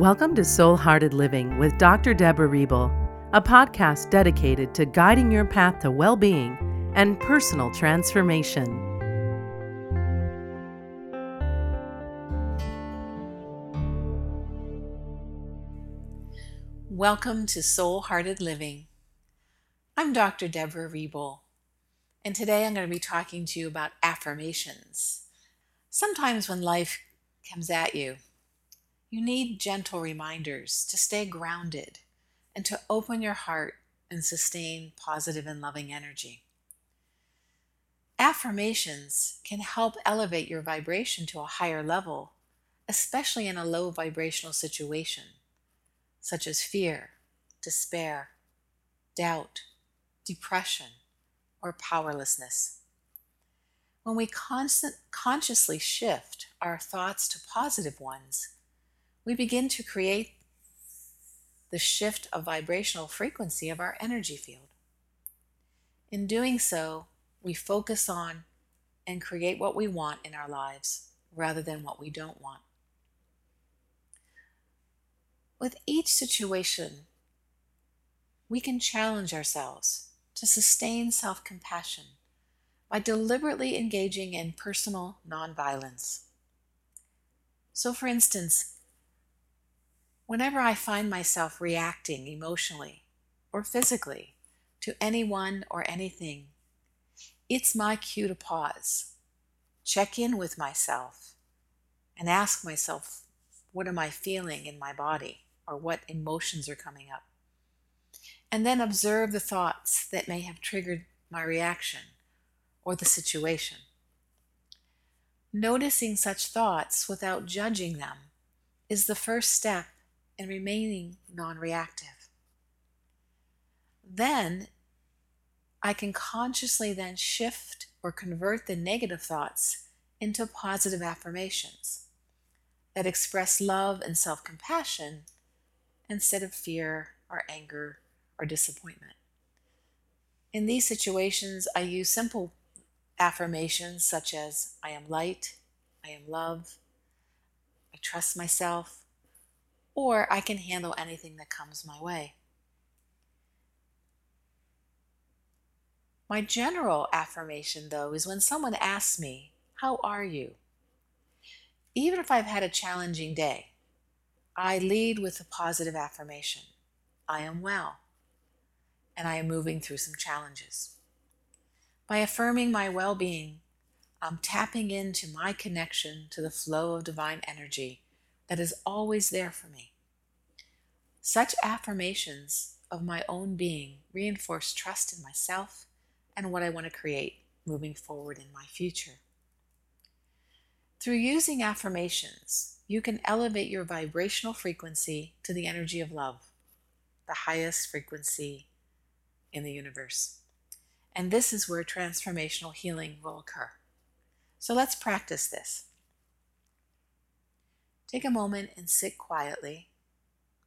Welcome to Soul Hearted Living with Dr. Deborah Riebel, a podcast dedicated to guiding your path to well being and personal transformation. Welcome to Soul Hearted Living. I'm Dr. Deborah Riebel, and today I'm going to be talking to you about affirmations. Sometimes when life comes at you, you need gentle reminders to stay grounded and to open your heart and sustain positive and loving energy. Affirmations can help elevate your vibration to a higher level, especially in a low vibrational situation, such as fear, despair, doubt, depression, or powerlessness. When we constant, consciously shift our thoughts to positive ones, we begin to create the shift of vibrational frequency of our energy field. In doing so, we focus on and create what we want in our lives rather than what we don't want. With each situation, we can challenge ourselves to sustain self compassion by deliberately engaging in personal nonviolence. So, for instance, Whenever I find myself reacting emotionally or physically to anyone or anything, it's my cue to pause, check in with myself, and ask myself, what am I feeling in my body or what emotions are coming up? And then observe the thoughts that may have triggered my reaction or the situation. Noticing such thoughts without judging them is the first step and remaining non reactive. Then I can consciously then shift or convert the negative thoughts into positive affirmations that express love and self compassion instead of fear or anger or disappointment. In these situations, I use simple affirmations such as I am light, I am love, I trust myself, or I can handle anything that comes my way. My general affirmation, though, is when someone asks me, How are you? Even if I've had a challenging day, I lead with a positive affirmation I am well, and I am moving through some challenges. By affirming my well being, I'm tapping into my connection to the flow of divine energy that is always there for me. Such affirmations of my own being reinforce trust in myself and what I want to create moving forward in my future. Through using affirmations, you can elevate your vibrational frequency to the energy of love, the highest frequency in the universe. And this is where transformational healing will occur. So let's practice this. Take a moment and sit quietly.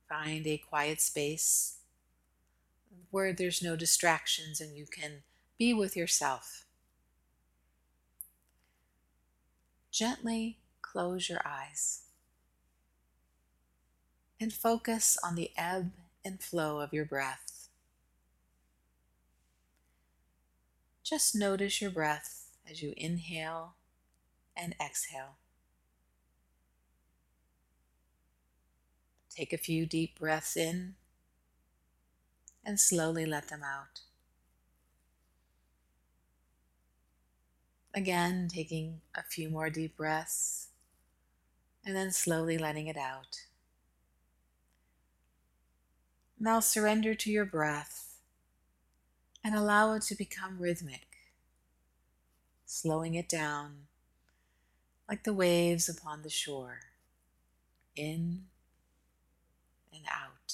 Find a quiet space where there's no distractions and you can be with yourself. Gently close your eyes and focus on the ebb and flow of your breath. Just notice your breath as you inhale and exhale. Take a few deep breaths in and slowly let them out. Again, taking a few more deep breaths and then slowly letting it out. Now surrender to your breath and allow it to become rhythmic, slowing it down like the waves upon the shore. In and out.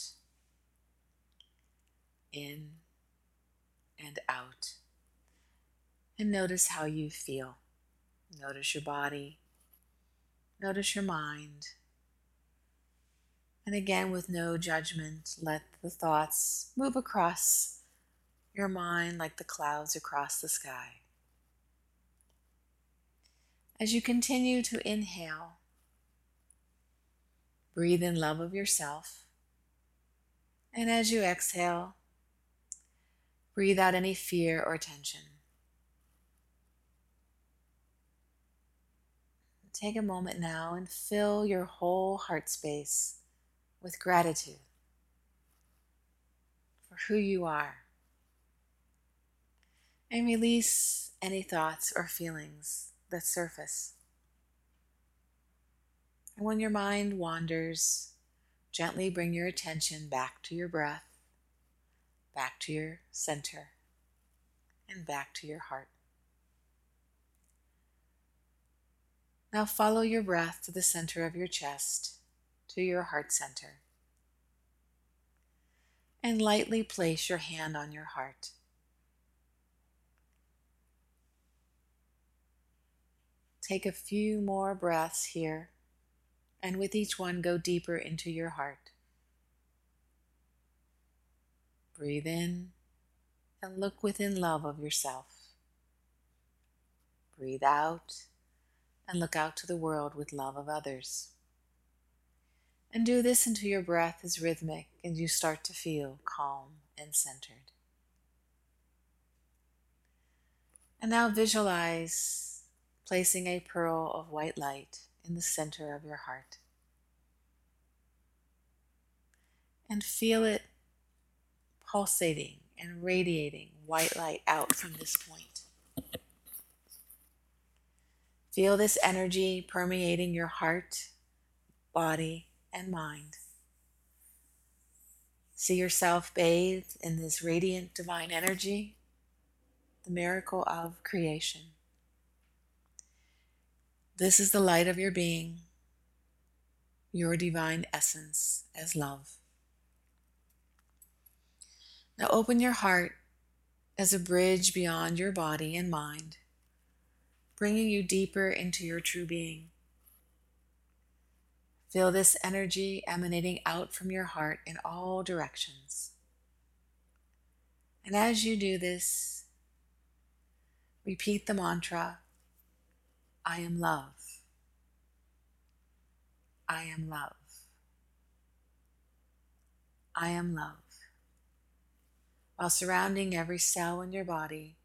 In and out. And notice how you feel. Notice your body. Notice your mind. And again, with no judgment, let the thoughts move across your mind like the clouds across the sky. As you continue to inhale, Breathe in love of yourself. And as you exhale, breathe out any fear or tension. Take a moment now and fill your whole heart space with gratitude for who you are. And release any thoughts or feelings that surface. And when your mind wanders, gently bring your attention back to your breath, back to your center, and back to your heart. Now follow your breath to the center of your chest, to your heart center. And lightly place your hand on your heart. Take a few more breaths here, and with each one, go deeper into your heart. Breathe in and look within love of yourself. Breathe out and look out to the world with love of others. And do this until your breath is rhythmic and you start to feel calm and centered. And now visualize placing a pearl of white light in the center of your heart. And feel it pulsating and radiating white light out from this point. Feel this energy permeating your heart, body, and mind. See yourself bathed in this radiant divine energy, the miracle of creation. This is the light of your being, your divine essence as love. Now open your heart as a bridge beyond your body and mind bringing you deeper into your true being. Feel this energy emanating out from your heart in all directions. And as you do this, repeat the mantra I am love. I am love. I am love. While surrounding every cell in your body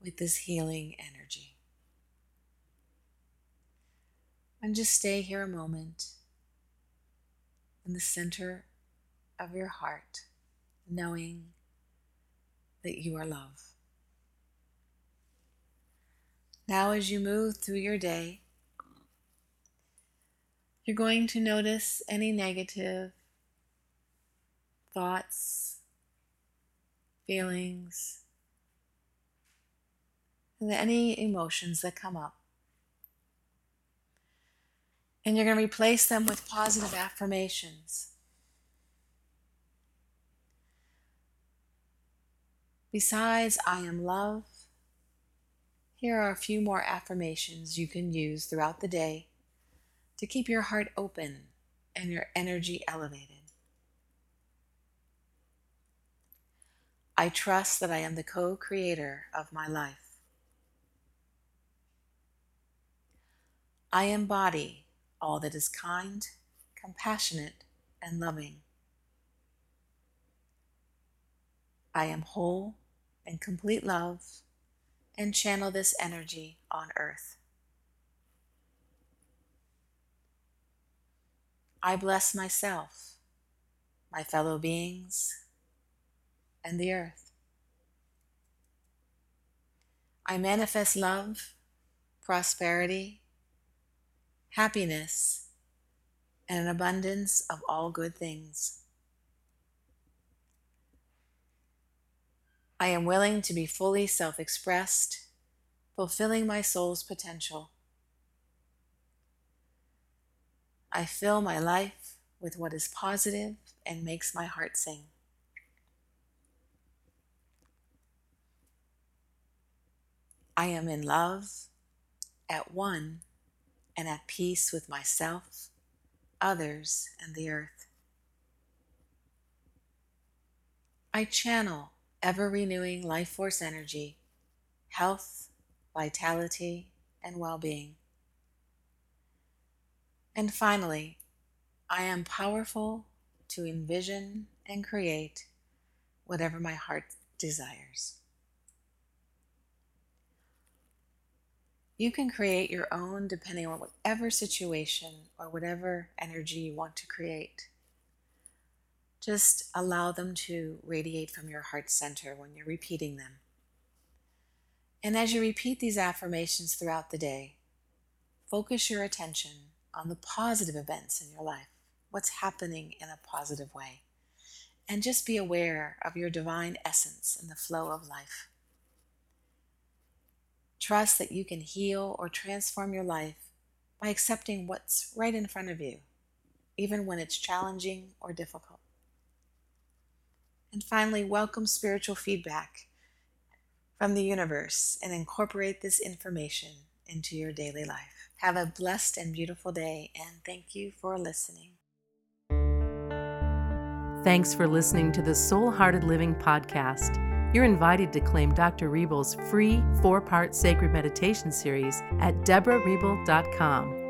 with this healing energy. And just stay here a moment in the center of your heart, knowing that you are love. Now, as you move through your day, you're going to notice any negative thoughts, feelings, and any emotions that come up. And you're going to replace them with positive affirmations. Besides, I am love, here are a few more affirmations you can use throughout the day to keep your heart open and your energy elevated. I trust that I am the co creator of my life. I embody all that is kind, compassionate, and loving. I am whole and complete love and channel this energy on earth. I bless myself, my fellow beings, and the earth. I manifest love, prosperity, happiness, and an abundance of all good things. I am willing to be fully self expressed, fulfilling my soul's potential. I fill my life with what is positive and makes my heart sing. I am in love, at one and at peace with myself, others, and the earth. I channel ever renewing life force energy, health, vitality, and well being. And finally, I am powerful to envision and create whatever my heart desires. You can create your own depending on whatever situation or whatever energy you want to create. Just allow them to radiate from your heart center when you're repeating them. And as you repeat these affirmations throughout the day, focus your attention on the positive events in your life, what's happening in a positive way, and just be aware of your divine essence in the flow of life. Trust that you can heal or transform your life by accepting what's right in front of you, even when it's challenging or difficult. And finally, welcome spiritual feedback from the universe and incorporate this information into your daily life. Have a blessed and beautiful day, and thank you for listening. Thanks for listening to the Soul Hearted Living podcast. You're invited to claim Dr. Riebel's free four part sacred meditation series at deborahriebel.com